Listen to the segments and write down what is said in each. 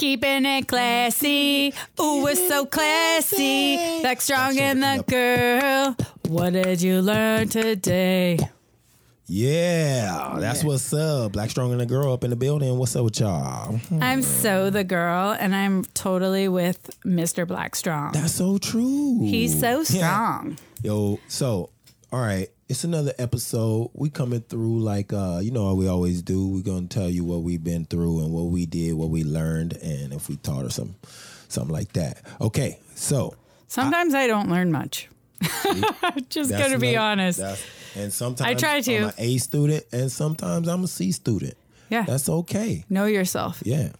Keeping it classy. Ooh, we're so classy. Like strong in the girl. What did you learn today? Yeah, that's what's up. Black Strong and the Girl up in the building. What's up with y'all? I'm so the girl, and I'm totally with Mr. Black Strong. That's so true. He's so strong. Yo, so all right, it's another episode. We coming through like uh, you know how we always do. We're gonna tell you what we've been through and what we did, what we learned, and if we taught or something, something like that. Okay, so Sometimes I, don't learn much. Just gonna be honest. and sometimes I try to. I'm an A student, and sometimes I'm a C student. Yeah. That's okay. Know yourself. Yeah.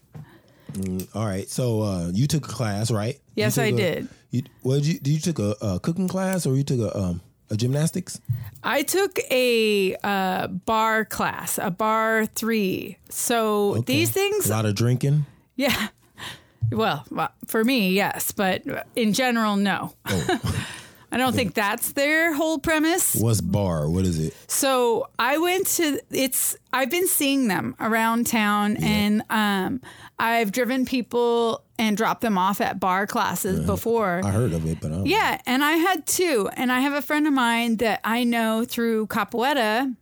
Mm, all right. So uh, you took a class, right? Yes, I a- did. You what did you did you took a, a cooking class or you took a um a gymnastics? I took a uh, bar class, a bar three. So Okay. these things, A lot of drinking. yeah. Well, well, for me, yes, but in general, no. Oh. I don't think that's their whole premise. What's bar? What is it? So I went to it's I've been seeing them around town and um I've driven people and dropped them off at bar classes before. I heard of it, but Yeah, and I had two. And I have a friend of mine that I know through Capoeira,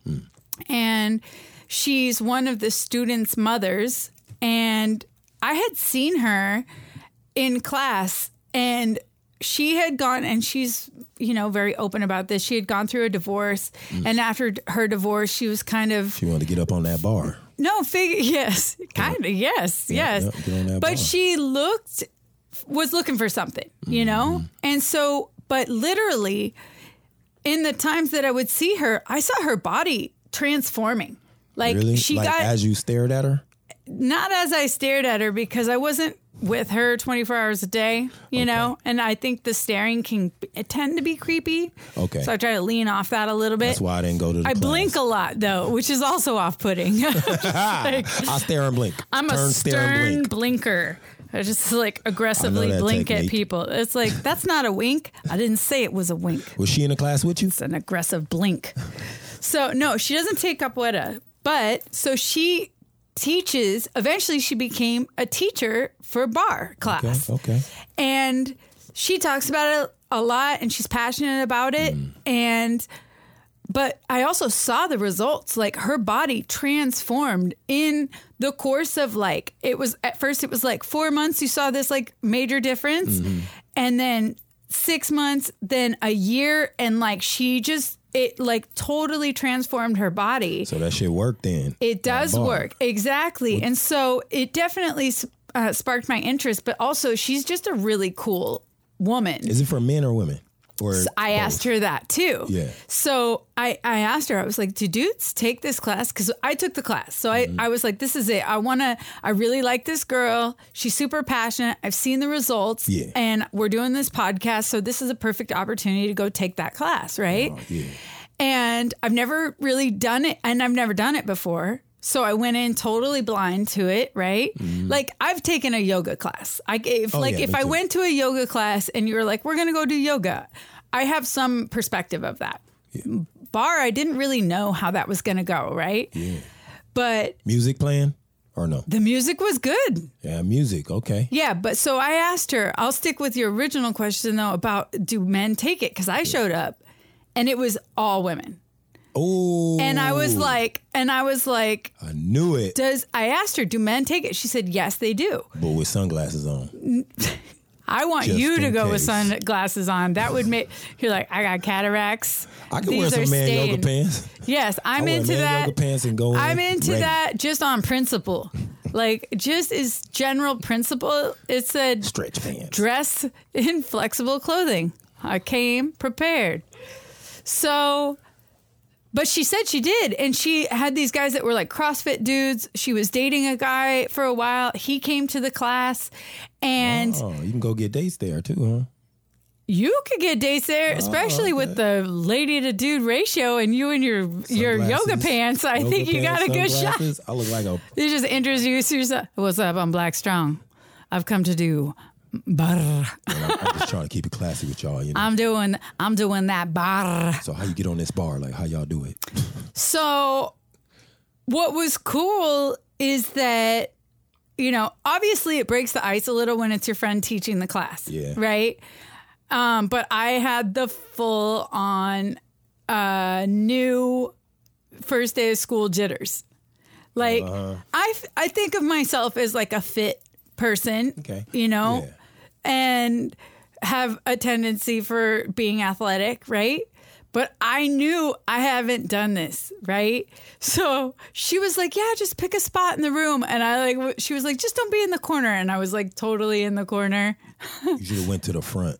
and she's one of the students' mothers. And I had seen her in class, and she had gone, and she's, you know, very open about this. She had gone through a divorce, and after her divorce, she was kind of You want to get up on that bar. no, figure yes, kind of yes, yes. yeah, on that but bar. she looked was looking for something, you know, Mm-hmm. and so, but literally, in the times that I would see her, I saw her body transforming. Like Really? she like got as you stared at her? not as I stared at her because I wasn't with her 24 hours a day, you know, and I think the staring can tend to be creepy. Okay. So I try to lean off that a little bit. That's why I didn't go to the I class. blink a lot though, which is also off-putting. I stare and blink. I'm Turn, a stare, and stern blink. blinker. I just like aggressively blink at people. It's like that's not a wink. I didn't say it was a wink. Was she in the class with you? It's an aggressive blink. So no, she doesn't take capoeira, but so she teaches. Eventually, she became a teacher for bar Okay. class, Okay. and she talks about it a lot, and she's passionate about it, Mm. and. But I also saw the results. Like her body transformed in the course of like, it was at first, it was like four months, you saw this like major difference. Mm-hmm. And then six months, then a year. And like she just, it like totally transformed her body. So that shit worked then. It does work. Exactly. And so it definitely uh, sparked my interest, but also she's just a really cool woman. Is it for men or women? Or I both? asked her that too. Yeah. So I, I asked her, I was like, do dudes take this class? Because I took the class. So I, Mm-hmm. I was like, this is it. I want to, I really like this girl. She's super passionate. I've seen the results. Yeah. And we're doing this podcast. So this is a perfect opportunity to go take that class. Right. Oh, yeah. And I've never really done it, and I've never done it before. So I went in totally blind to it, right? Like I've taken a yoga class. I if Mm-hmm. Oh, like yeah, if I too. went to a yoga class and you were like, "We're gonna go do yoga," I have some perspective of that. Bar, I didn't really know how that was gonna go, right? Yeah. But Music playing or no? the music was good. Yeah, music. Okay. Yeah, but so I asked her, I'll stick with your original question though about do men take it? Because I showed up and it was all women. Oh. And I was like, and I was like, I knew it. does I asked her, do men take it? She said, yes, they do. But with sunglasses on. I want Just you to in go with sunglasses on. That would make you're like, I got cataracts. I can These wear some man stained." yoga pants. Yes, I'm into that. yoga pants and go I'm into ready. that just on principle. like just as general principle, it said Stretch pants. dress in flexible clothing. I came prepared. So, but she said she did. And she had these guys that were like CrossFit dudes. She was dating a guy for a while. He came to the class and Oh, you can go get dates there too, huh? you could get dates there, oh, especially with the lady to dude ratio and you and your your yoga pants. I Yoga think you got a good shot. sunglasses. I look like a You just introduce yourself. What's up? I'm Black Strong. I've come to do bar. I'm, I'm just trying to keep it classy with y'all, you know. I'm doing I'm doing that bar. so how you get on this bar? Like how y'all do it? So what was cool is that you know, obviously it breaks the ice a little when it's your friend teaching the class. Yeah. Right. Um, but I had the full on uh, new first day of school jitters. Like Uh-huh. I, f- I think of myself as like a fit person, Okay. you know, Yeah. And have a tendency for being athletic, right? But I knew I haven't done this, right? So she was like, "Yeah, just pick a spot in the room." And I like, she was like, "Just don't be in the corner." And I was like, totally in the corner. You should have went to the front.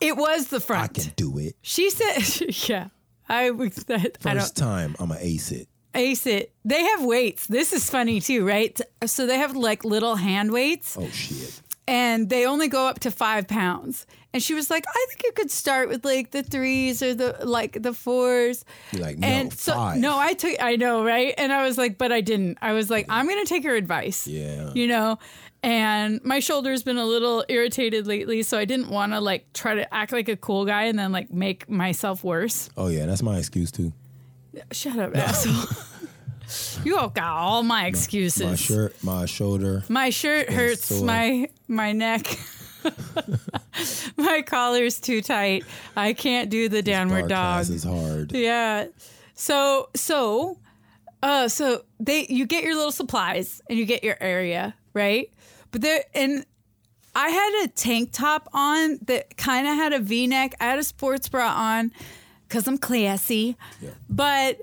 It was the front. I can do it. She said, "Yeah." I was that. I don't First time, I'm gonna ace it. ace it. They have weights. This is funny too, right? So they have like little hand weights. Oh shit. And they only go up to five pounds. And she was like, I think you could start with like the threes or the like the fours. You're like, no, and so five. no, I took I know, right? And I was like, but I didn't. I was like, I'm gonna take her advice. Yeah. You know? And my shoulder's been a little irritated lately, so I didn't want to like try to act like a cool guy and then like make myself worse. Oh yeah, that's my excuse too. Shut up, asshole. You all got all my excuses. My shirt, my shoulder. My shirt hurts sore. my my neck. my collar's too tight. I can't do the downward Bar dog. is hard. Yeah. So so uh so they you get your little supplies and you get your area, right? But there and I had a tank top on that kind of had a V-neck. I had a sports bra on cuz I'm classy. Yeah. But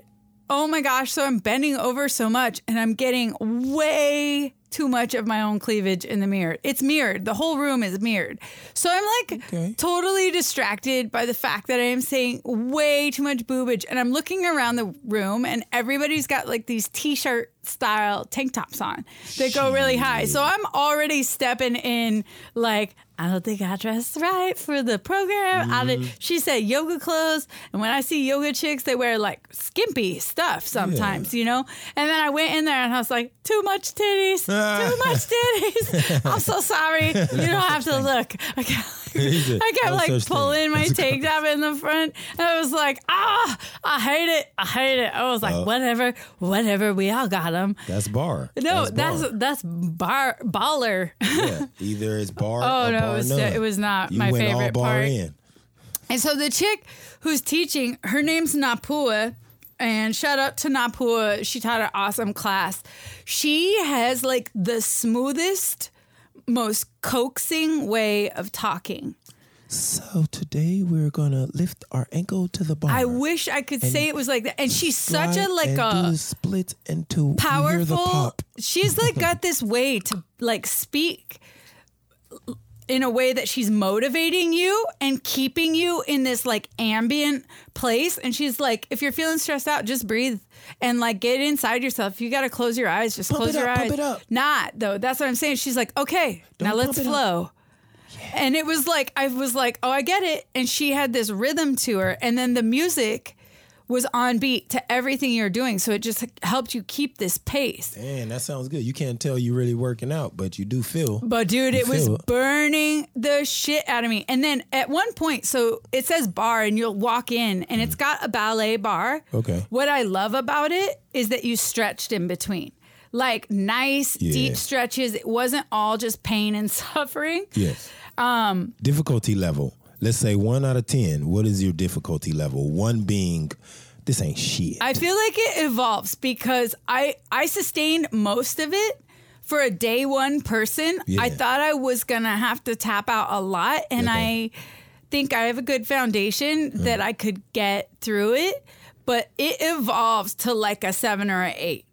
oh my gosh, so I'm bending over so much and I'm getting way too much of my own cleavage in the mirror. It's mirrored. The whole room is mirrored. So I'm like Okay. totally distracted by the fact that I am saying way too much boobage and I'm looking around the room and everybody's got like these t-shirt style tank tops on that go really high. So I'm already stepping in like I don't think I dressed right for the program. I did, mm-hmm. she said yoga clothes, and when I see yoga chicks, they wear like skimpy stuff sometimes, you know. And then I went in there and I was like, too much titties, too much titties. I'm so sorry. You don't have to look. Kept, I kept No like such thing. pulling my tank top in the front, and I was like, ah, I hate it. I hate it. I was like, whatever, whatever. We all got them. That's bar. No, that's bar. that's bar baller. yeah. Either it's bar. Oh or no, bar it was it was not You my favorite bar part. in. And so the chick who's teaching, her name's Napua. And shout out to Napua. She taught an awesome class. She has like the smoothest, most coaxing way of talking. So today we're gonna lift our ankle to the bar. I wish I could say it was like that. And she's such a like and a split into powerful. She's like got this way to like speak in a way that she's motivating you and keeping you in this like ambient place. And she's like, if you're feeling stressed out, just breathe and like get inside yourself. If you got to close your eyes, just Pump close your up, eyes. pump it up. Not though. That's what I'm saying. She's like, okay, now Don't let's it up. flow. And it was like, I was like, oh, I get it. And she had this rhythm to her. And then the music was on beat to everything you're doing. So it just helped you keep this pace. Man, that sounds good. You can't tell you're really working out, but you do feel. But dude, it was it. burning the shit out of me. And then at one point, so it says bar and you'll walk in and it's got a ballet bar. Okay. What I love about it is that you stretched in between. Like nice Yeah. deep stretches. It wasn't all just pain and suffering. Yes. Um. Difficulty level. Let's say one out of ten. What is your difficulty level? One being, this ain't shit. I feel like it evolves because I I sustained most of it for a day one person. Yeah. I thought I was gonna have to tap out a lot, and Okay. I think I have a good foundation that mm-hmm. I could get through it. But it evolves to like a seven or an eight.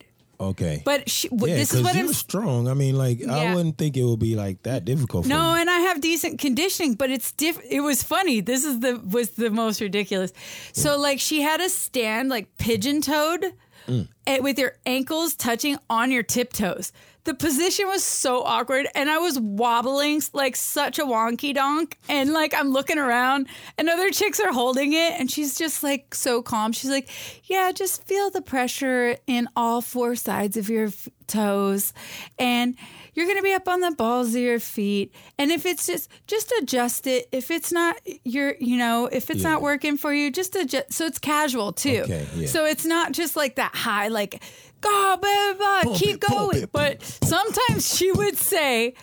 Okay. But she, w yeah, this is what you're I'm. strong. I mean, like I wouldn't think it would be like that difficult. For No, you. and I have decent conditioning, but it's diff. It was funny. This is the was the most ridiculous. So like she had a stand like pigeon toed, Mm. with your ankles touching on your tiptoes. The position was so awkward, and I was wobbling like such a wonky donk. And like I'm looking around, and other chicks are holding it, and she's just like so calm. She's like, "Yeah, just feel the pressure in all four sides of your toes, and." you're going to be up on the balls of your feet and if it's just just adjust it if it's not you're you know if it's Yeah. not working for you just adjust so it's casual too Okay, yeah. so it's not just like that high like go blah, blah, blah, keep it, going it, but sometimes she would say,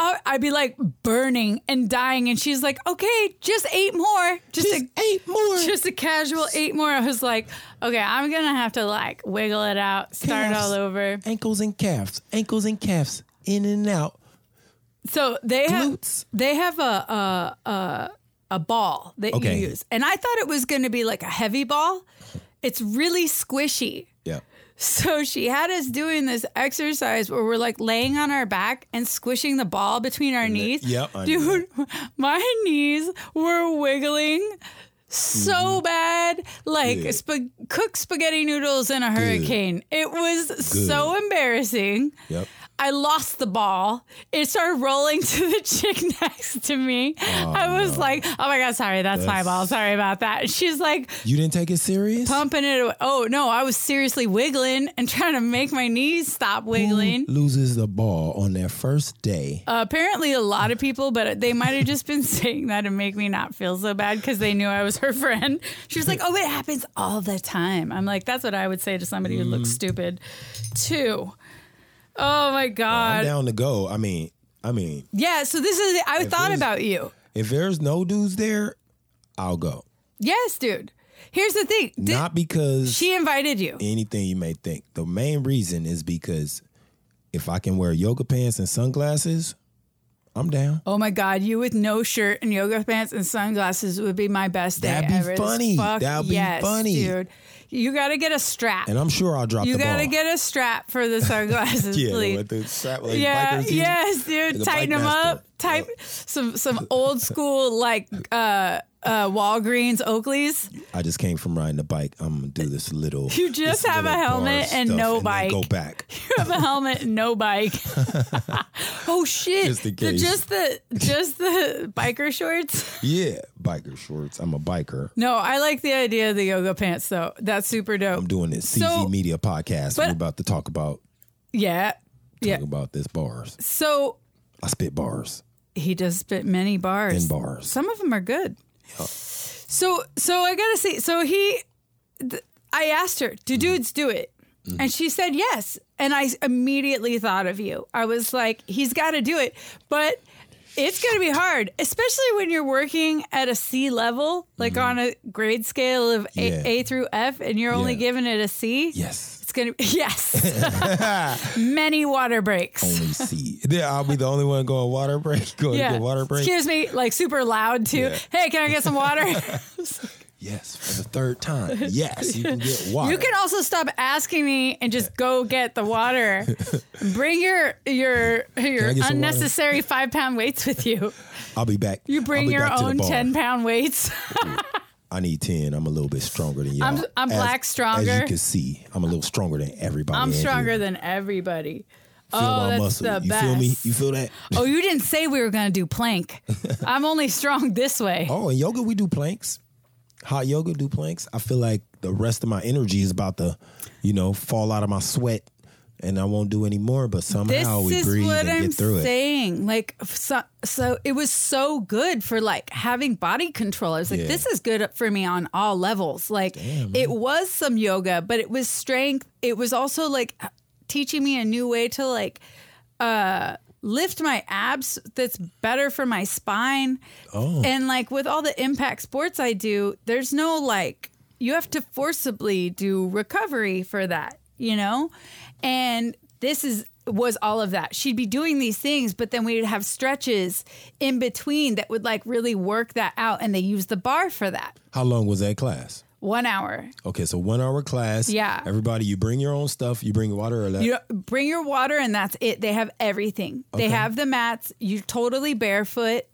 I'd be like burning and dying, and she's like, "Okay, just eight more, just, Just a, eight more. just a casual eight more." I was like, "Okay, I'm gonna have to like wiggle it out, start Calves. all over." ankles and calves, ankles and calves, in and out. So they have they have a a a, a ball that Okay. you use, and I thought it was going to be like a heavy ball. It's really squishy. So she had us doing this exercise where we're like laying on our back and squishing the ball between our knees. yep, I Dude, my knees were wiggling so bad, like Mm-hmm. Good. sp- cooked spaghetti noodles in a hurricane. It was so embarrassing. Yep. I lost the ball. It started rolling to the chick next to me. I was like, "Oh my god, sorry, that's, my ball. Sorry about that." She's like, You didn't take it serious? pumping it. away. Oh no, I was seriously wiggling and trying to make my knees stop wiggling. Who loses the ball on their first day? Uh, apparently, a lot of people, but they might have just been saying that to make me not feel so bad because they knew I was her friend. She was like, "Oh, it happens all the time." I'm like, "That's what I would say to somebody who Mm. looks stupid." Too. Oh my god. I'm down to go. I mean, I mean, yeah. So this is. I thought there's- about you. if there's no dudes there, I'll go. Yes, dude. Here's the thing. Did- Not because she invited you. anything you may think. The main reason is because if I can wear yoga pants and sunglasses, I'm down. Oh my god, you with no shirt and yoga pants and sunglasses would be my best day That'd be ever. funny. Fuck That'd be yes, funny. dude. You got to get a strap. And I'm sure I'll drop you got to get a strap for the sunglasses, yeah, please. with the strap like yeah, yes, dude. Tighten them up. Type some some old school like uh uh Walgreens Oakleys. I just came from riding a bike. I'm gonna do this little. You just have a helmet and no then bike. Go back. You have a helmet and no bike. oh shit! Just The- just the just the biker shorts. Yeah, biker shorts. I'm a biker. No, I like the idea of the yoga pants though. That's super dope. I'm doing this CZ So- Media podcast. but- We're about to talk about Yeah. Yeah. talk about this bars. So I spit bars he does spit many bars. and bars. Some of them are good. So so I gotta say, so he, th- I asked her, do dudes do it? Mm-hmm. And she said yes. And I immediately thought of you. I was like, he's got to do it, but it's going to be hard, especially when you're working at a C level, like mm-hmm. on a grade scale of a, Yeah. a through F, and you're only Yeah. giving it a C. Yes. It's gonna be yes, many water breaks. Only C. Yeah, I'll be the only one going water break. Going to get water break. Excuse me, like super loud too. Yeah. Hey, can I get some water? Yes, for the third time. Yes, you can get water. you can also stop asking me and just go get the water. bring your your your I get some unnecessary five pound weights with you. I'll be back. You bring your back own ten pound weights. I need ten. I'm a little bit stronger than you. I'm- I'm black stronger. As you can see, I'm a little stronger than everybody. I'm in here. stronger than everybody. Feel oh, my that's muscle. the you best. feel me? You feel that? oh, you didn't say we were gonna do plank. I'm only strong this way. Oh, in yoga we do planks. Hot yoga do planks. I feel like the rest of my energy is about to, you know, fall out of my sweat, and I won't do any more. But this somehow we breathe and I'm get through it. saying. Like, so, so it was so good for like having body control. I was like, Yeah. this is good for me on all levels. Like, it was some yoga, but it was strength. It was also like teaching me a new way to like uh lift my abs that's better for my spine. Oh. And like with all the impact sports I do, there's no like you have to forcibly do recovery for that, you know? And this is was all of that. She'd be doing these things, but then we'd have stretches in between that would like really work that out and they use the bar for that. How long was that class? One hour. Okay, so one hour class. Yeah. Everybody, you bring your own stuff. You bring water or that. You bring your water and that's it. They have everything. They have the mats. You're totally barefoot.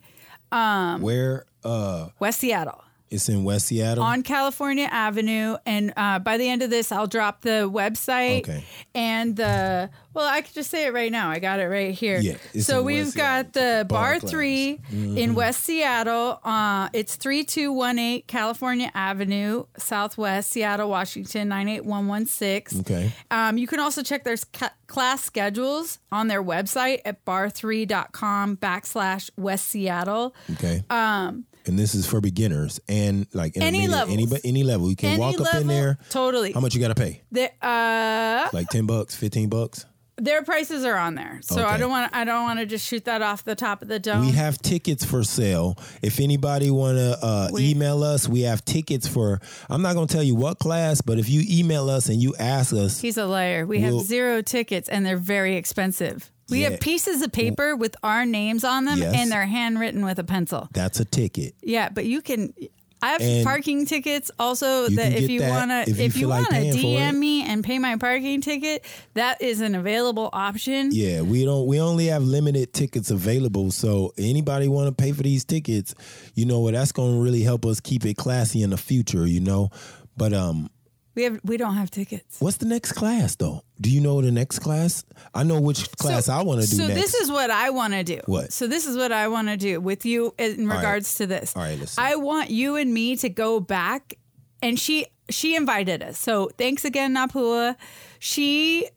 Um, Where? Uh, West Seattle. It's in West Seattle. on California Avenue. And uh, by the end of this, I'll drop the website Okay. and the. Well, I could just say it right now. I got it right here. Yeah, so we've West got Seattle. the Bar Bar, class. 3 in West Seattle. Uh, it's 3218 California Avenue, Southwest Seattle, Washington, 98116. Okay. Um, you can also check their ca- class schedules on their website at barre3.com backslash West Seattle. Okay. Um, and this is for beginners and like intermediate- levels. any any level. You can Any walk up in there. Totally. How much you got to pay? The, uh, Like ten bucks, fifteen bucks. their prices are on there, so I don't want I don't want to just shoot that off the top of the dome. We have tickets for sale. If anybody want to uh, email us, we have tickets for. I'm not going to tell you what class, but if you email us and you ask us, He's a liar. We We'll- have zero tickets, and they're very expensive. We Yeah. have pieces of paper with our names on them, Yes. and they're handwritten with a pencil. that's a ticket. Yeah, but you can. I have And parking tickets also that if you wanna if you if you feel like wanna paying DM me and pay my parking ticket, that is an available option. Yeah, we don't. We only have limited tickets available. So anybody want to pay for these tickets, you know what? That's going to really help us keep it classy in the future. You know, but um, We have we don't have tickets. what's the next class though? Do you know the next class? I know which class So- I want to do So next. this is what I want to do. What? So this is what I want to do with you in right. regards to this. All right, let's. I want you and me to go back, and she she invited us. So thanks again, Napua. She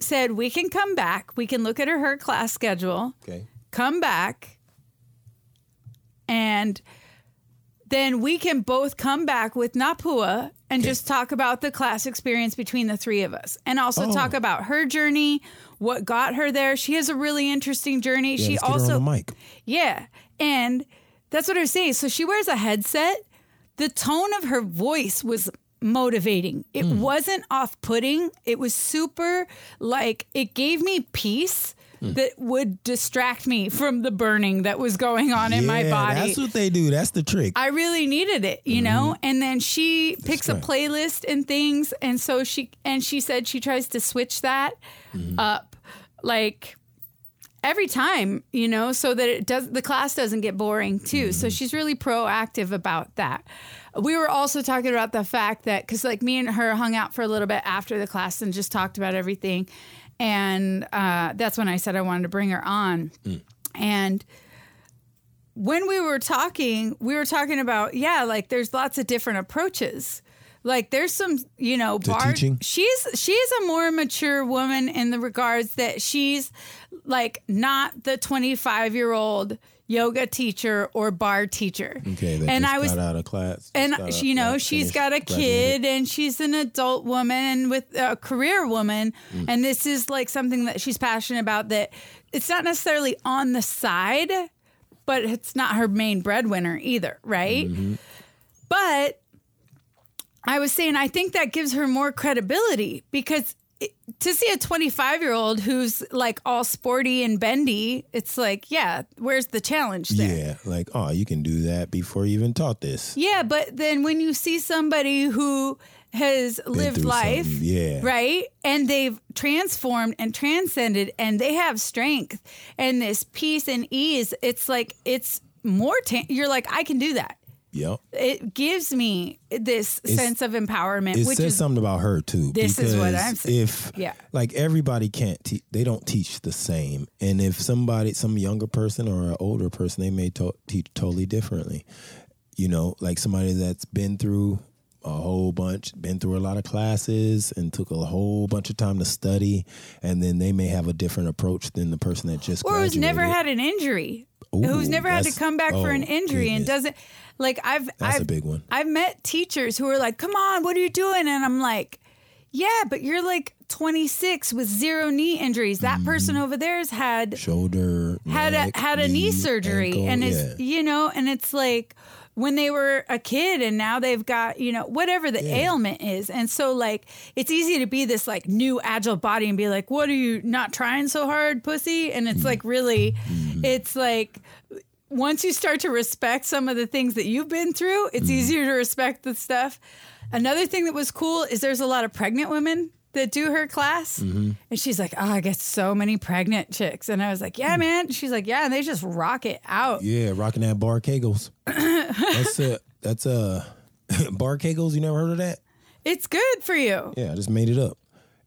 said we can come back. We can look at her her class schedule. okay. Come back, and then we can both come back with Napua and just talk about the class experience between the three of us and also Oh. talk about her journey, what got her there. She has a really interesting journey. Yeah, she let's get her also mic. yeah. And that's what I was saying. So she wears a headset. The tone of her voice was motivating. It Hmm. wasn't off putting. It was super like it gave me peace Hmm. that would distract me from the burning that was going on in my body. That's what they do. That's the trick. I really needed it, you know? Mm-hmm. And then she picks a playlist and things and so she and she said she tries to switch that mm-hmm. up like every time, you know, so that it does the class doesn't get boring too. So mm-hmm. she's really proactive about that. We were also talking about the fact that cuz like me and her hung out for a little bit after the class and just talked about everything. And uh, that's when I said I wanted to bring her on. And when we were talking, we were talking about yeah, like there's lots of different approaches. Like there's some, you know, bar. teaching? She's she's a more mature woman in the regards that she's like not the 25 year old yoga teacher or bar teacher. Okay, and I was out of class. and she, you know she's got a graduated. kid and she's an adult woman and with a career woman Mm. and this is like something that she's passionate about that it's not necessarily on the side but it's not her main breadwinner either right Mm-hmm. but i was saying i think that gives her more credibility because to see a 25 year old who's like all sporty and bendy it's like yeah where's the challenge there Yeah, like oh, you can do that before you even taught this. yeah, but then when you see somebody who has lived life, something, yeah. right, and they've transformed and transcended, and they have strength and this peace and ease, it's like it's more. Ta- you're like, I can do that. Yep. It gives me this sense of empowerment, It which says is something about her too. This is what I'm saying. If Yeah. like everybody can't, te- they don't teach the same. And if somebody, some younger person or an older person, they may to- teach totally differently. You know, like somebody that's been through a whole bunch, been through a lot of classes, and took a whole bunch of time to study, and then they may have a different approach than the person that just or who's never had an injury, Ooh, who's never had to come back for an oh, injury and doesn't like I've That's I've, a big one. I've met teachers who are like, "Come on, what are you doing?" And I'm like, "Yeah, but you're like 26 with zero knee injuries. That Mm-hmm. person over there's had shoulder had neck, a had a knee, surgery, ankle, and it's yeah. you know, and it's like." When they were a kid and now they've got, you know, whatever the ailment is. And so, like, it's easy to be this, like, new agile body and be like, what are you not trying so hard, pussy? And it's like, really, Mm-hmm. It's like, once you start to respect some of the things that you've been through, it's Mm-hmm. easier to respect the stuff. Another thing that was cool is there's a lot of pregnant women that do her class. Mm-hmm. And she's like, Oh, I get so many pregnant chicks. And I was like, Yeah, man. She's like, Yeah, and they just rock it out. Yeah, rocking that bar kegels. that's a that's a bar kegels. You never heard of that? It's good for you. Yeah, I just made it up.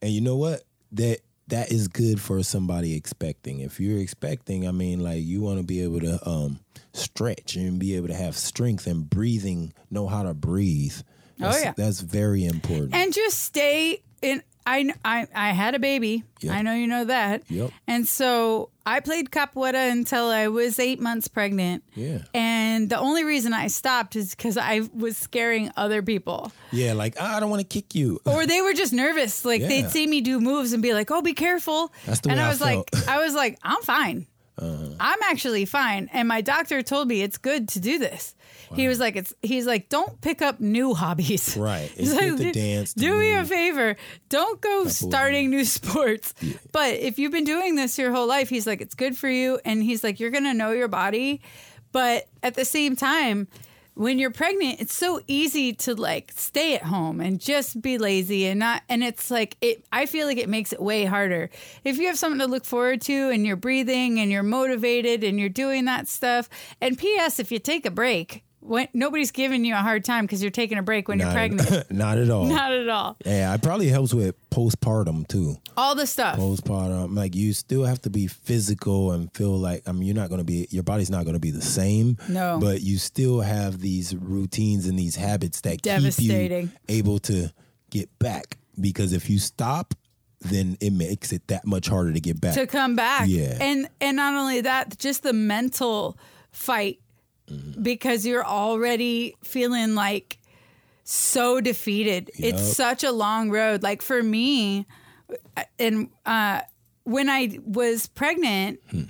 And you know what? That that is good for somebody expecting. If you're expecting, I mean, like you want to be able to um stretch and be able to have strength and breathing, know how to breathe. That's, Oh, yeah. that's very important. And just stay in I, I, I had a baby. Yep. I know you know that. Yep. And so I played capoeira until I was eight months pregnant. Yeah. And the only reason I stopped is because I was scaring other people. Yeah, like ah, I don't want to kick you. Or they were just nervous. Like Yeah. they'd see me do moves and be like, "Oh, be careful." That's the and way I I was like. I was like, I'm fine. Uh-huh. I'm actually fine. And my doctor told me it's good to do this. He was like, it's he's like, don't pick up new hobbies. Right. He's It's like, good to "Do- dance, Do me a favor. Don't go starting new sports. But if you've been doing this your whole life, he's like, it's good for you. And he's like, you're gonna know your body. But at the same time, when you're pregnant, it's so easy to like stay at home and just be lazy and not and it's like it I feel like it makes it way harder. If you have something to look forward to and you're breathing and you're motivated and you're doing that stuff. And PS if you take a break, when nobody's giving you a hard time because you're taking a break when you're Not- pregnant. Not at all. Not at all. yeah, it probably helps with postpartum too. All the stuff. Postpartum, like you still have to be physical and feel like I mean you're not going to be your body's not going to be the same. No. but you still have these routines and these habits that keep you able to get back. Because if you stop, then it makes it that much harder to get back. to come back. Yeah. And and not only that, just the mental fight Mm-hmm. because you're already feeling like so defeated. It's such a long road. Like for me, and uh, when I was pregnant. Hmm.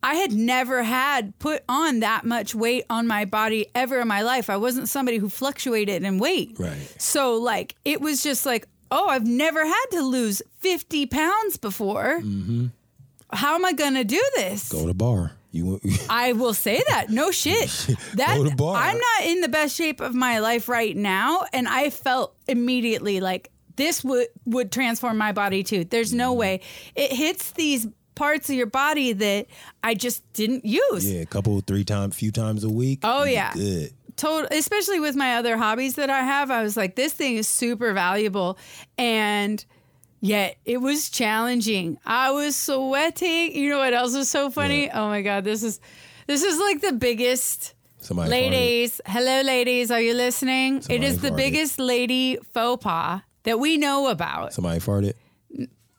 I had never had put on that much weight on my body ever in my life. I wasn't somebody who fluctuated in weight. Right. So like it was just like, oh, I've never had to lose 50 pounds before. How am I going to do this? Go to bar. You I will say that. No shit. That Go to bar. I'm not in the best shape of my life right now and I felt immediately like this would would transform my body too. There's no Mm-hmm. way. It hits these parts of your body that I just didn't use. yeah, a couple, three times, few times a week. Oh, yeah. good. total especially with my other hobbies that I have, I was like, this thing is super valuable. And yet it was challenging. I was sweating. You know what else was so funny? Oh my God, this is this is like the biggest Somebody farted. ladies. Hello ladies, are you listening? Somebody it is the biggest lady faux pas that we know about. Somebody farted.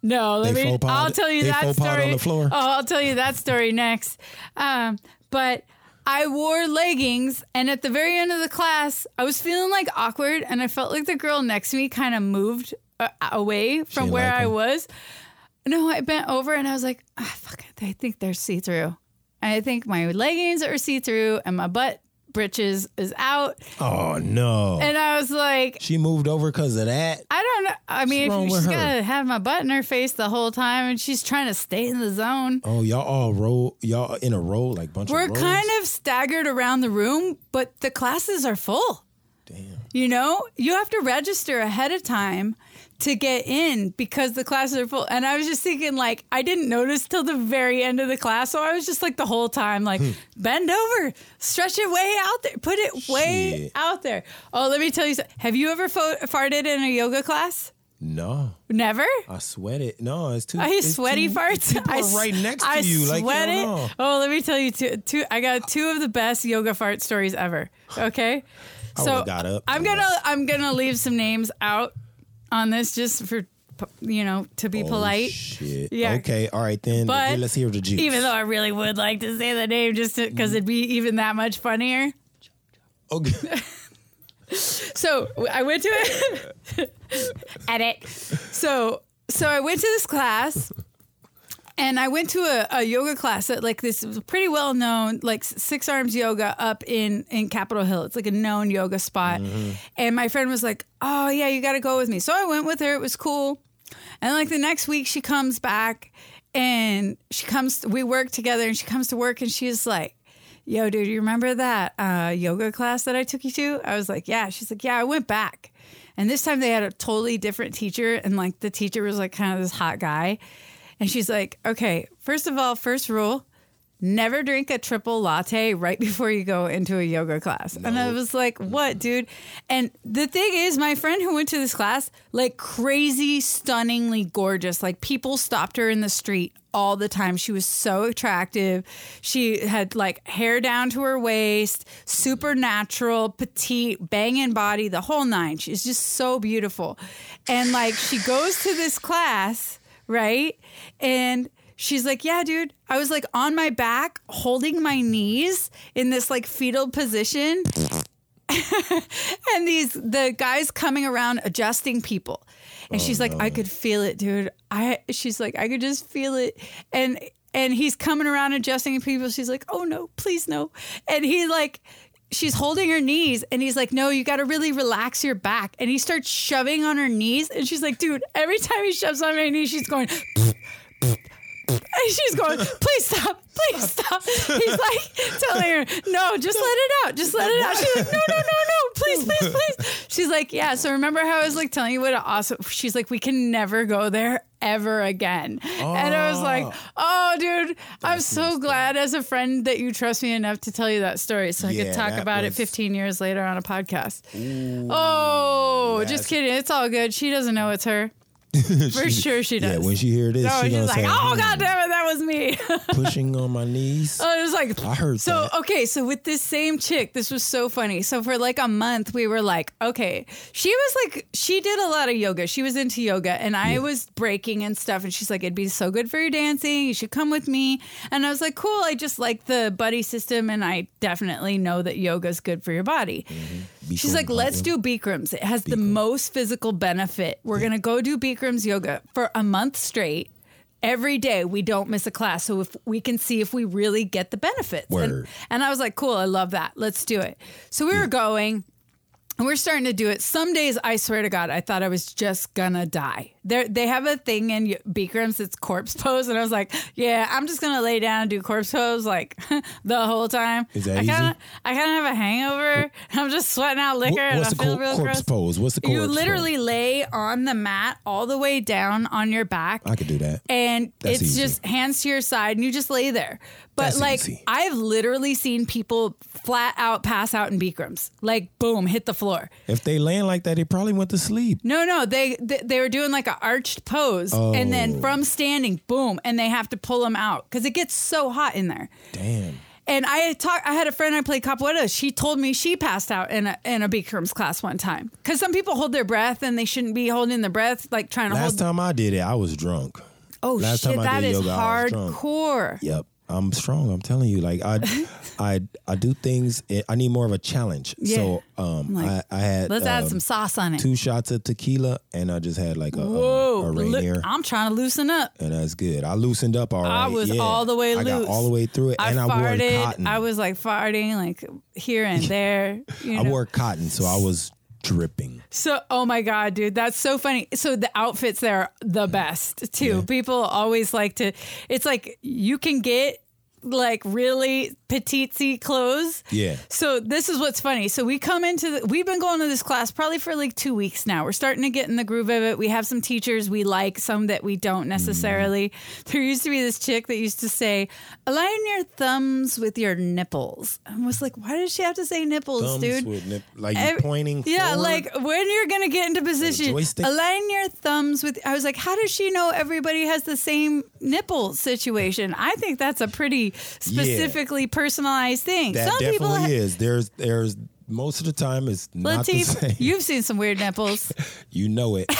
No, let They me. faux I'll tell you that story. on the floor? Oh, I'll tell you that story next. Um, but I wore leggings, and at the very end of the class, I was feeling like awkward, and I felt like the girl next to me kind of moved away from didn't where I was. No, I bent over, and I was like, ah, "Fuck it, I think they're see through." I think my leggings are see through, and my butt britches is out, Oh no. and I was like, she moved over because of that. I don't know. I mean, wrong if with she's gotta have my butt in her face the whole time, and she's trying to stay in the zone. Oh, y'all all roll, y'all in a row, like bunch of We're kind of staggered around the room, but the classes are full. Damn. You know, you have to register ahead of time to get in because the classes are full. And I was just thinking, like, I didn't notice till the very end of the class. So I was just like the whole time, like, Hmm. bend over, stretch it way out there, put it way Shit. out there. Oh, let me tell you something. Have you ever fo- farted in a yoga class? No, Never? I sweat it. No, it's too. I it's sweaty too, farts. People I right next to I you. Like, sweat you it. Oh, let me tell you two, two. I got two of the best yoga fart stories ever. Okay, so. I'm gonna I'm gonna leave some names out on this just for you know to be Oh, polite. Shit. Yeah. Okay. All right then. But let's hear the juice. Even though I really would like to say the name just because it'd be even that much funnier. Okay. So I went to it. Edit. So so I went to this class, and I went to a, a yoga class at like this pretty well known like Six Arms Yoga up in in Capitol Hill. It's like a known yoga spot. And my friend was like, "Oh yeah, you got to go with me." So I went with her. It was cool. And like the next week, she comes back, and she comes. We work together, and she comes to work, and she's like yo, dude, you remember that uh, yoga class that I took you to? I was like, yeah. She's like, yeah, I went back. And this time they had a totally different teacher. And like the teacher was like kind of this hot guy. And she's like, okay, first of all, first rule never drink a triple latte right before you go into a yoga class. And I was like, what, dude? And the thing is, my friend who went to this class, like crazy, stunningly gorgeous, like people stopped her in the street all the time. She was so attractive. She had like hair down to her waist, supernatural, petite, banging body, the whole nine. She's just so beautiful. And like she goes to this class, right? And she's like, Yeah, dude, I was like on my back holding my knees in this like fetal position. and these the guys coming around adjusting people. And oh, she's like i could feel it dude. I she's like i could just feel it. And and he's coming around adjusting people. She's like oh no please no. And he like she's holding her knees and he's like no you got to really relax your back and he starts shoving on her knees and she's like dude every time he shoves on my knees she's going and she's going, please stop, please stop. He's like telling her, no, just let it out, just let it out. She's like, no, no, no, no, please, please, please. She's like, yeah. So remember how I was like telling you what an awesome, she's like, we can never go there ever again. And I was like, oh, dude, I'm so glad as a friend that you trust me enough to tell you that story so I Yeah, could talk about it 15 years later on a podcast. oh, that's- just kidding. It's all good. She doesn't know it's her. For sure she does. Yeah, when she hear this, No, she she's like, say, oh, "Hmm, god damn it, that was me. pushing on my knees. I was like, I heard so that. okay, so with this same chick, this was so funny. So for like a month, we were like, okay, she was like, she did a lot of yoga. She was into yoga, and I was breaking and stuff. And she's like, it'd be so good for your dancing. You should come with me. And I was like, cool. I just like the buddy system, and I definitely know that yoga's good for your body. She's Bikram like, let's do Bikrams. It has the most physical benefit. We're gonna go do Bikrams yoga for a month straight. Every day we don't miss a class, so if we can see if we really get the benefits. And, and I was like, cool, I love that. Let's do it. So we were going. And we're starting to do it. Some days, I swear to God, I thought I was just gonna die. They they have a thing in Bikrams, it's corpse pose, and I was like, yeah, I'm just gonna lay down and do corpse pose like the whole time. Is that I kinda, easy? I kind of have a hangover. I'm just sweating out liquor, What- and I feel cor- real corpse gross. pose? What's the corpse You pose? literally lay on the mat all the way down on your back I could do that. and That's it's easy. just hands to your side and you just lay there. But That's like easy. I've literally seen people flat out pass out in Bikrams. Like boom, hit the floor. If they land like that, they probably went to sleep. No, no, they they, they were doing like an arched pose and Oh. then from standing, boom, and they have to pull them out cuz it gets so hot in there. Damn. And I talked. I had a friend I played capoeira. She told me she passed out in a in a Bikrams class one time because some people hold their breath and they shouldn't be holding their breath, like trying to hold it. Last hold. time I did it, I was drunk. oh last shit, time I that did is yoga, I was drunk. hardcore. Yep. I'm strong. I'm telling you. Like I, I, I do things. I need more of a challenge. Yeah. So, um, Like, I, I had Let's add um, some sauce on it. two shots of tequila, and I just had like a, um, a look, Rainier, I'm trying to loosen up. and that's good. I loosened up all right. I was yeah. all the way I got loose. all the way through it, I and I wore farted. cotton. I was like farting like here and there. You know? I wore cotton, so I was dripping. So, oh my God, dude, that's so funny. So the outfits there are the mm. best too. Yeah. People always like to, it's like you can get like really petitesy clothes. Yeah. So this is what's funny. So we come into the, we've been going to this class probably for like two weeks now. We're starting to get in the groove of it. We have some teachers we like, some that we don't mm. necessarily. There used to be this chick that used to say, align your thumbs with your nipples. I was like, why does she have to say nipples, Thumbs dude? nip, like you pointing. Yeah, forward. like when you're gonna get into position, align your thumbs with. I was like, how does she know everybody has the same nipple situation? I think that's a pretty specifically personalized thing. that Some people, definitely ha- is. There's, there's most of the time it's not the same. You've seen some weird nipples. You know it.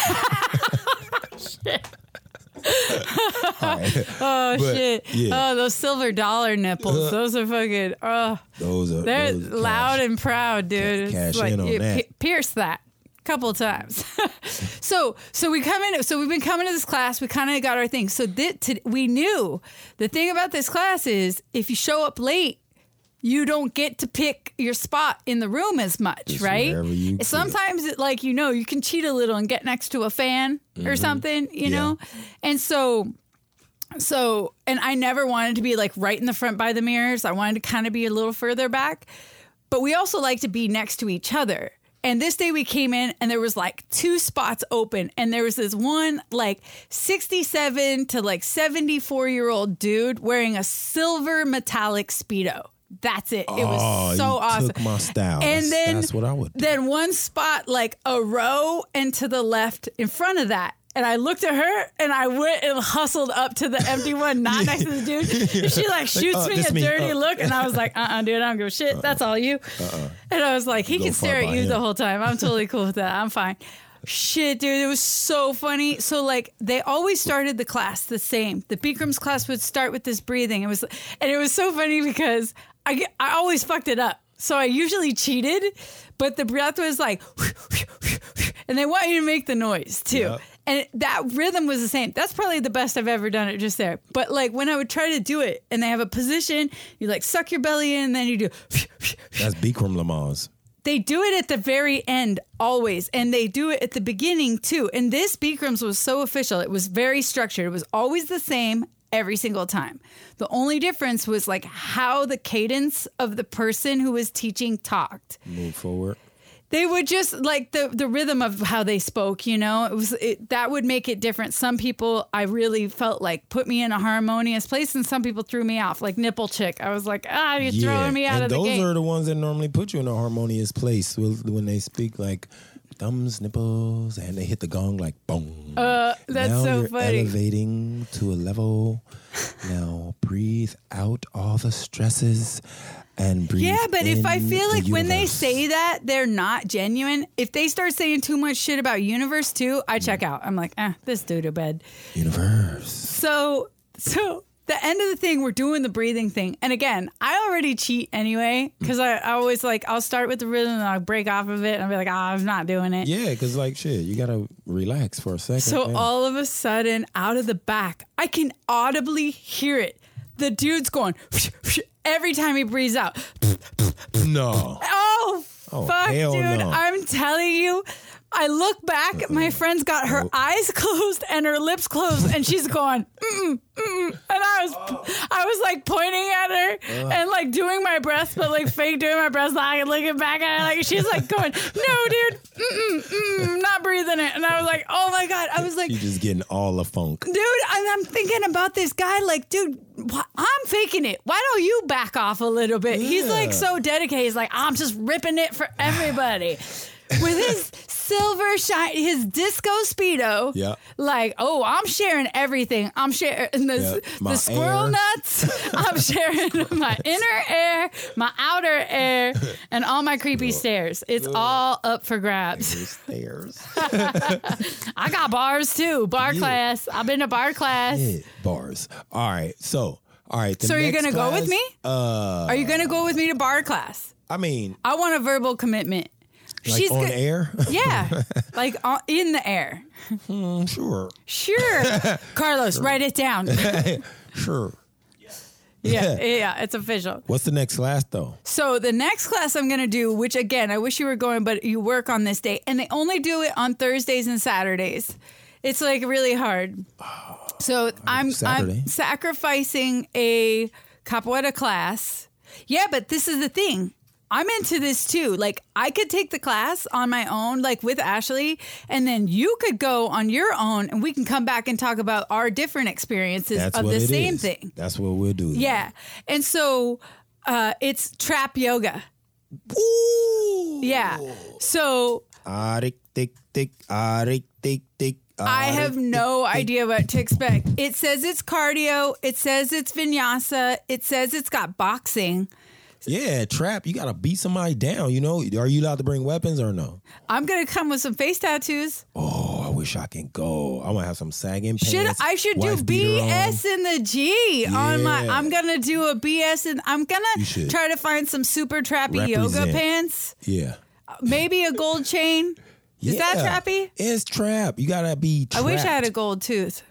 Oh But, shit! yeah. Oh, those silver dollar nipples. Uh, those are fucking. Oh, Those are they're those loud cash. and proud, dude. It's cash like in on you that. pi- pierce that couple times. so so we come in. So we've been coming to this class. We kind of got our thing. So to, we knew the thing about this class is if you show up late. You don't get to pick your spot in the room as much, Just right? Sometimes, it, like you know, you can cheat a little and get next to a fan or something, you Mm-hmm. Yeah. know. And so, so, and I never wanted to be like right in the front by the mirrors. I wanted to kind of be a little further back. But we also like to be next to each other. And this day we came in and there was like two spots open and there was this one like 67 to like 74 year old dude wearing a silver metallic speedo. That's it. It was Oh, so you awesome. took my style. And That's- then that's what I would do. Then one spot like a row and to the left in front of that And I looked at her and I went and hustled up to the empty one, not next to the dude. She like shoots uh, me a me, dirty uh. look. And I was like, uh uh dude, I don't give a shit. That's all you. Uh-uh. And I was like, he Go can stare at you the whole time. I'm totally cool with that. I'm fine. Shit, dude, it was so funny. So like they always started the class the same. The Bikrams class would start with this breathing. It was and it was so funny because I I always fucked it up. So I usually cheated, but the breath was like and they want you to make the noise too. Yep. And that rhythm was the same. That's probably the best I've ever done it just there. But like when I would try to do it and they have a position, you like suck your belly in and then you do That's Bikram Lamaze. they do it at the very end always and they do it at the beginning too and this Bikrams was so official it was very structured it was always the same every single time the only difference was like how the cadence of the person who was teaching talked Move forward. They would just like the the rhythm of how they spoke you know? It was it, that would make it different. Some people i really felt like put me in a harmonious place and some people threw me off like nipple chick. I was like ah you're throwing me out and of the those are the ones that normally put you in a harmonious place when they speak like thumbs, nipples, and they hit the gong like boom. Uh, that's now so you're funny. elevating to a level. now breathe out all the stresses and breathe. Yeah, but if I feel the like when they say that, they're not genuine. If they start saying too much shit about universe too, I check out. I'm like, eh, this dude to bed. universe, So, so the end of the thing, we're doing the breathing thing. And again, I already cheat anyway because I, I always like, I'll start with the rhythm and I'll break off of it and I'll be like, ah, I'm not doing it. yeah, because like shit, you gotta relax for a second. So yeah. all of a sudden, out of the back, I can audibly hear it. The dude's going every time he breathes out. no, Oh, Oh, fuck, dude. no. I'm telling you. I look back, uh-huh. my friend's got her Nope. eyes closed and her lips closed, and she's going, mm-mm, mm-mm. and I was, oh. I was like pointing at her uh. and like doing my breath, but like fake doing my breath, like looking back at her, like she's like going, no, dude, mm-mm, mm-mm, not breathing it, and I was like, oh my god, I was like, you're just getting all the funk. dude, and I'm thinking about this guy, like, dude, I'm faking it. Why don't you back off a little bit? He's like so dedicated. He's like, I'm just ripping it for everybody. With his silver shine, his disco speedo. Yeah. Like, oh, I'm sharing everything. I'm sharing the, Yeah, the squirrel air. nuts. I'm sharing my inner air, my outer air, and all my creepy stares. It's all up for grabs. Stairs. I got bars too. Bar Yeah. class. I've been to barre class. Yeah, bars. All right. So, All right. So are you gonna go with me? Uh, Are you gonna go with me to barre class? I mean, I want a verbal commitment. Like on go- air. Yeah, like uh, in the air. Mm, sure, Sure, Carlos, write it down. sure. Yeah, yeah, it's official. What's the next class though? So the next class I'm gonna do, which again I wish you were going, but you work on this day, and they only do it on Thursdays and Saturdays. It's like really hard. So I'm. I'm sacrificing a capoeira class. Yeah, but this is the thing. I'm into this too. Like I could take the class on my own, like with Ashley, and then you could go on your own, and we can come back and talk about our different experiences That's of the same is. thing. That's what we'll do. Yeah, and so uh, it's trap yoga. Ooh. Yeah. So Arik tick tick. Arik tick tick. I have no idea what to expect. It says it's cardio. It says it's vinyasa. It says it's got boxing. Yeah, trap. You gotta beat somebody down. You know, are you allowed to bring weapons or no? I'm gonna come with some face tattoos. Oh, I wish I can go. I want to have some sagging pants. Should I should do wife beater on. BS in the G on my? I'm gonna do a BS and I'm gonna try to find some super trappy yoga pants. Yeah. Uh, maybe a gold chain. Is that trappy? It's trap. You gotta be. I wish I had a gold tooth.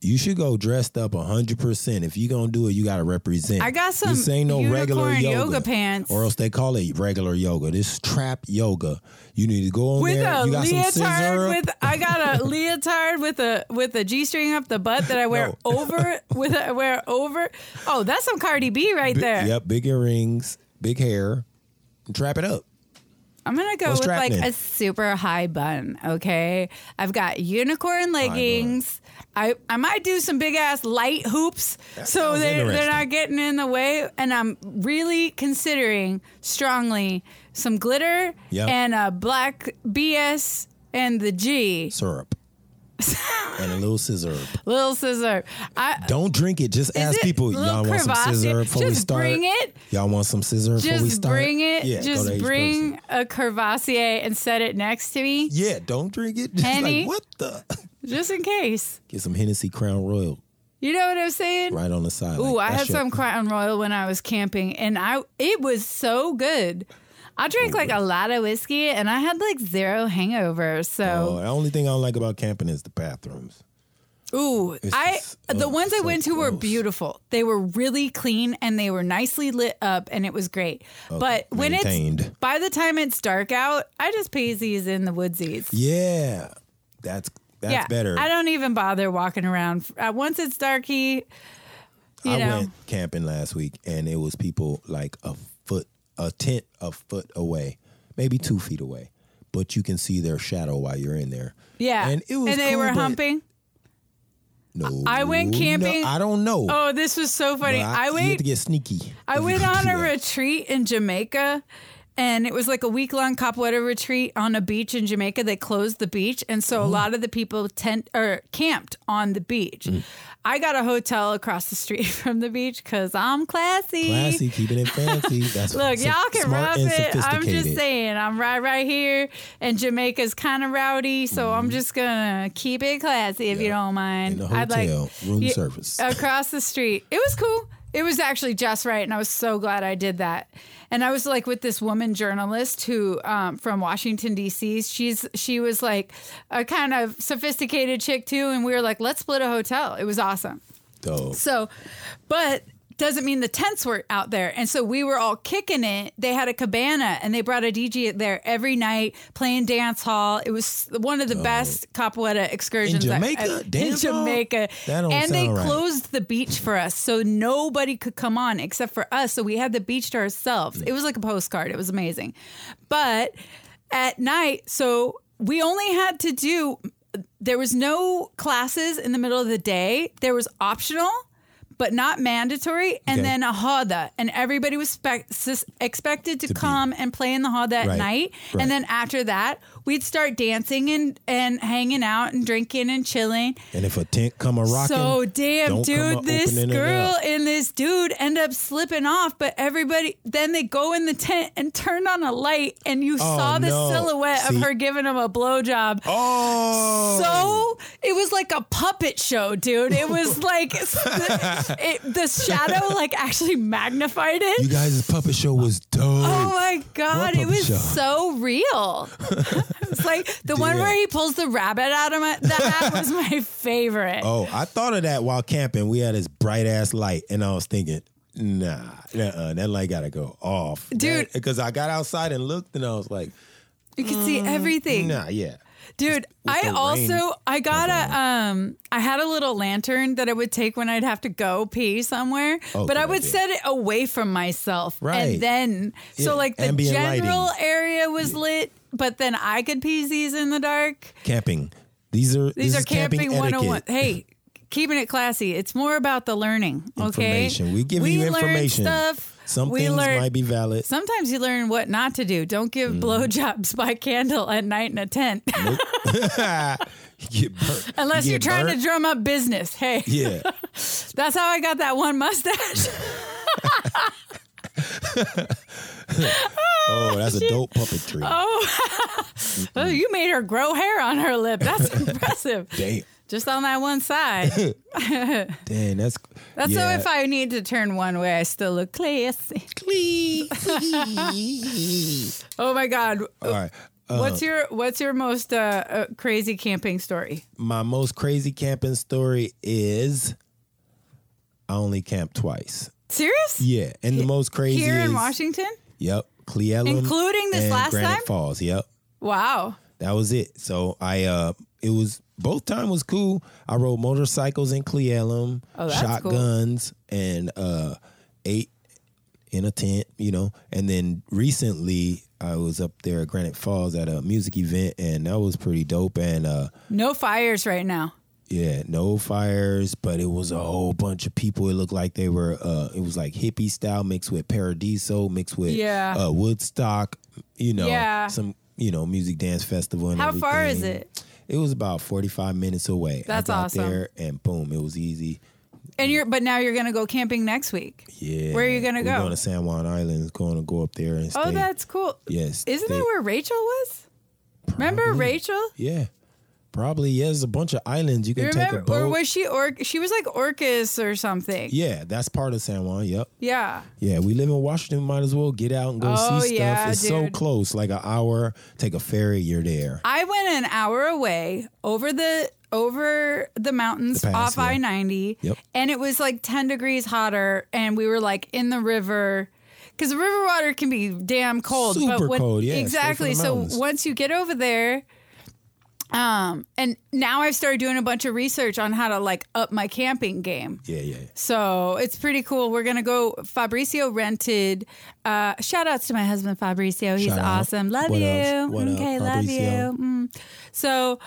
You should go dressed up hundred percent. If you're gonna do it, you gotta represent. I got some This ain't no regular yoga. yoga pants. or else they call it regular yoga. This is trap yoga. You need to go on with there. a you got some leotard with I got a leotard with a with a G string up the butt that I wear No. over with a, I wear over. Oh, that's some Cardi B right there. Yep, big earrings, big hair, trap it up. I'm gonna go What's with like trapping? a super high bun. Okay, I've got unicorn leggings. I I might do some big ass light hoops so sounds they they're not getting in the way. And I'm really considering strongly some glitter Yep. and a black BS and the G. Syrup. and a little scissor. Little scissor. I Don't drink it. Just ask it people. Y'all want some scissor before we Just start? bring it. Y'all want some scissor before we just start? bring it. Yeah, just bring a Courvoisier and set it next to me, Yeah, don't drink it. Just Henny. like what the? just in case. Get some Hennessy Crown Royal You know what I'm saying? right on the side. Ooh, like, I had your- some Crown Royal when I was camping, and I it was so good. I drank like a lot of whiskey, and I had like zero hangovers. Oh, So, the only thing I don't like about camping is the bathrooms. ooh, It's I just- the oh, ones I so went to were beautiful. They were really clean, and they were nicely lit up, and it was great. Oh, but when maintained. it's by the time it's dark out, I just these in the woodsies. Yeah, that's that's yeah, better. I don't even bother walking around. Uh, once it's darky, you I know. went camping last week and it was people like a foot, a tent a foot away, maybe two feet away, but you can see their shadow while you're in there. Yeah, and it was and they cool, were humping. No, I went no, camping- I don't know. Oh, this was so funny. I, you have went. to get sneaky. I went on a retreat in Jamaica. And it was like a week long Capoeira retreat on a beach in Jamaica. They closed the beach, and so a Oh. lot of the people tent or camped on the beach. Mm. I got a hotel across the street from the beach because I'm classy. Classy, keeping it fancy. That's Look, so y'all can rough it. I'm just saying, I'm right right here, and Jamaica's kind of rowdy, so I'm just gonna keep it classy if you Mm-hmm. Don't mind. In the I'd like hotel, room Yeah, service. across the street. It was cool. It was actually just right, and I was so glad I did that. And I was like with this woman journalist who um, from Washington D.C. She's she was like a kind of sophisticated chick too, and we were like, let's split a hotel. It was awesome. Dope. So, but doesn't mean the tents were out there. And so we were all kicking it. They had a cabana and they brought a DJ there every night playing dance hall. It was one of the oh. best capoeira excursions. In Jamaica? I- in Dance hall? Jamaica. And they right. closed the beach for us. So nobody could come on except for us. So we had the beach to ourselves. It was like a postcard. It was amazing. But at night, so we only had to do there was no classes in the middle of the day. There was optional, but not mandatory, and Okay. then a roda, and everybody was spec- sus- expected to, be- come and play in the roda at Right, night. right. And then after that, we'd start dancing and and hanging out and drinking and chilling. And if a tent come a rocking, So damn, dude, this girl and this dude end up slipping off, but everybody then they go in the tent and turn on a light, and you oh, saw the Oh, no. silhouette See? of her giving him a blowjob. Oh, So it was like a puppet show, dude. It was like it, the shadow like actually magnified it. you guys' puppet show was dope. Oh my god, it was show? so real. it's like the one where he pulls the rabbit out of my the hat was my favorite. Oh, I thought of that while camping. We had this bright ass light, and I was thinking, nah, uh that light gotta go off, Dude. Because I got outside and looked, and I was like, You could see everything. nah, yeah. Dude, I rain also I got a um I had a little lantern that I would take when I'd have to go pee somewhere, Oh, but I would idea. set it away from myself. Right. And then Yeah, so like the ambient general lighting. area was lit, but then I could pee these in the dark. Camping. These are These are camping, camping 101. etiquette. Hey, keeping it classy. It's more about the learning, okay? Information. We give we you information. stuff. Some we things learn, might be valid. Sometimes you learn what not to do. Don't give Mm. blowjobs by candle at night in a tent. You get. Unless You you're get trying burnt. to drum up business. Hey, Yeah. that's how I got that one mustache. Oh, that's a dope puppetry. oh, you made her grow hair on her lip. That's impressive. Damn. Just on that one side. Dang, that's That's yeah. so if I need to turn one way, I still look classy. Clee, oh my God. All right. Uh, What's your What's your most uh, uh, crazy camping story? my most crazy camping story is I only camped twice. Serious? Yeah, and the most crazy Here is in Washington? Yep, Cle Elum, Including this last Granite time? Falls. Yep, Wow. that was it. So I uh, it was both time was cool. I rode motorcycles in Cle Elum Oh, that's cool. shotguns, and uh, ate in a tent. You know, and then recently I was up there at Granite Falls at a music event, and that was pretty dope. And uh, No fires right now. Yeah, no fires, but it was a whole bunch of people. It looked like they were. uh It was like hippie style mixed with Paradiso, mixed with Yeah. uh, Woodstock. You know, Yeah. some you know music dance festival. And How far is it? It was about 45 minutes away. That's I got awesome. there and boom, it was easy. And you're but now you're gonna go camping next week. Yeah. Where are you gonna We're go? Going to San Juan Islands. Going to go up there and oh, stay. Oh, that's cool. yes. Isn't stay- that where Rachel was? Remember Rachel? Yeah. Probably. Yeah, there's a bunch of islands you can You take a boat. or was she or she was like Orcas or something? yeah, that's part of San Juan. Yep. Yeah. Yeah, we live in Washington. Might as well get out and go Oh, see stuff. yeah, it's so close, like an hour. Take a ferry, you're there. I went an hour away over the over the mountains The pass, off yeah. I ninety, Yep. and it was like ten degrees hotter, and we were like in the river. Because the river water can be damn cold, but Super when, cold, yeah, exactly. So once you get over there, um, and now I've started doing a bunch of research on how to like up my camping game. Yeah, yeah. So it's pretty cool. We're gonna go. Fabricio rented. Uh, shout outs to my husband Fabricio. He's Shout out. awesome. Love What you. up? What up, okay, love Fabricio? you. Mm. So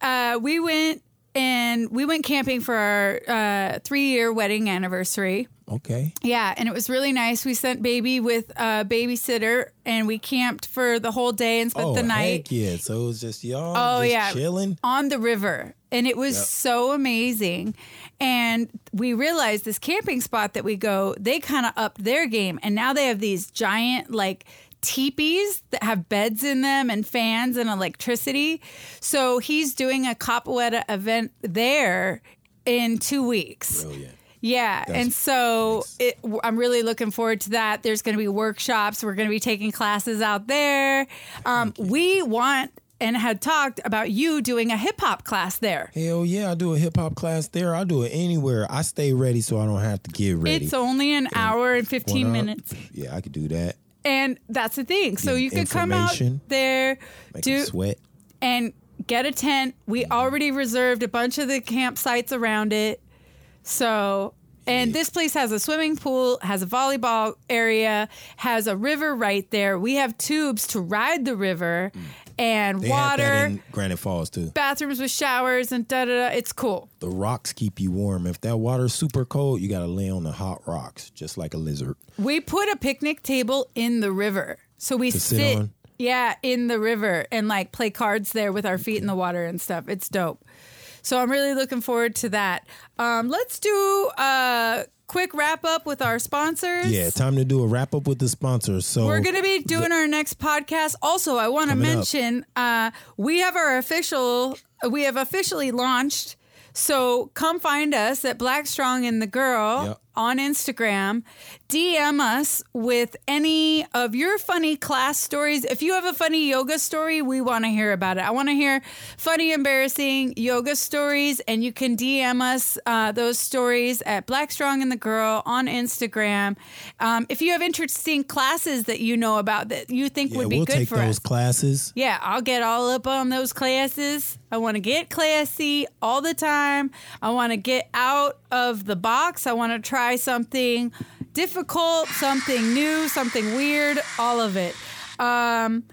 uh, we went and we went camping for our uh, three year wedding anniversary. Okay. Yeah, and it was really nice. We sent baby with a babysitter, and we camped for the whole day and spent oh, the night heck yeah. So it was just y'all Oh, just yeah. chilling. on the river and it was Yep. so amazing and we realized this camping spot that we go they kind of upped their game and now they have these giant like teepees that have beds in them and fans and electricity so he's doing a capoeira event there in two weeks Brilliant. yeah, and so it, I'm really looking forward to that. There's going to be workshops. We're going to be taking classes out there. Um, we want and had talked about you doing a hip hop class there. Hell yeah, I do a hip hop class there. I do it anywhere. I stay ready so I don't have to get ready. It's only an hour and 15 minutes. Yeah, I could do that. And that's the thing. So you could come out there, do sweat. and get a tent. We already reserved a bunch of the campsites around it. So, and this place has a swimming pool, has a volleyball area, has a river right there. We have tubes to ride the river and They have that water, in Granite Falls too. bathrooms with showers and da da da. It's cool. The rocks keep you warm. If that water's super cold, you gotta lay on the hot rocks, just like a lizard. We put a picnic table in the river. So we To sit sit, yeah, in the river and like play cards there with our feet in the water and stuff. It's dope. So I'm really looking forward to that. Um, let's do a quick wrap up with our sponsors. Yeah, time to do a wrap up with the sponsors. So We're going to be doing our next podcast. Also, I want to mention uh, we have our official, we have officially launched. So come find us at Black Strong and the Girl Yep. On Instagram. DM us with any of your funny class stories. If you have a funny yoga story, we want to hear about it. I want to hear funny, embarrassing yoga stories, and you can DM us uh, those stories at Black Strong and the Girl on Instagram. Um, if you have interesting classes that you know about that you think yeah, would be we'll good take for those us. classes. Yeah, I'll get all up on those classes. I want to get classy all the time. I want to get out of the box. I want to try something difficult, something new, something weird, all of it. Um,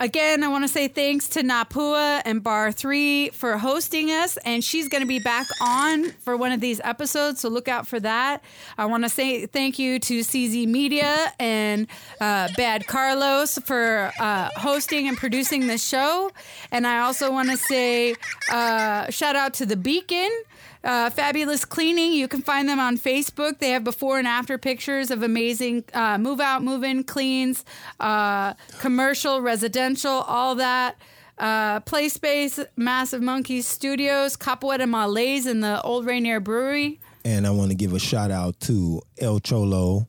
again, I want to say thanks to Napua and barre3 for hosting us, and she's going to be back on for one of these episodes, so look out for that. I want to say thank you to CZ Media and uh, Bad Carlos for uh, hosting and producing this show. And I also want to say uh, shout out to The Beacon. Uh, Fabulous Cleaning. You can find them on Facebook. They have before and after pictures of amazing uh, move out, move in cleans, uh, commercial, residential, all that. Uh, Play Space, Massive Monkees Studios, Capoeira Malês in the Old Rainier Brewery. And I want to give a shout out to El Cholo.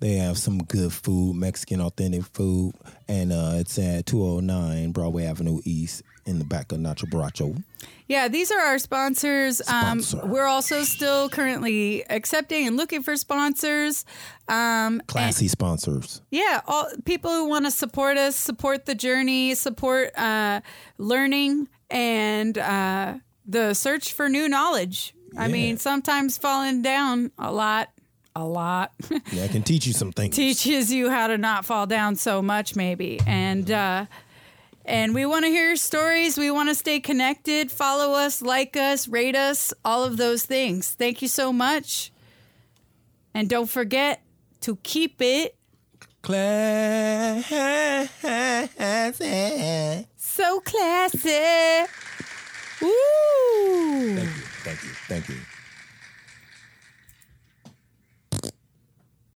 They have some good food, Mexican authentic food, and uh, it's at 209 Broadway Avenue East in the back of Nacho Borracho. Yeah, these are our sponsors. Um, we're also still currently accepting and looking for sponsors. Um, Classy sponsors. yeah, all people who want to support us, support the journey, support uh, learning and uh, the search for new knowledge. I mean, sometimes falling down a lot, a lot Yeah, I can teach you some things. teaches you how to not fall down so much, maybe. And uh, and we want to hear your stories. We want to stay connected. Follow us, like us, rate us, all of those things. Thank you so much. And don't forget to keep it Classy. so classy. Woo! Thank you. Thank you. Thank you.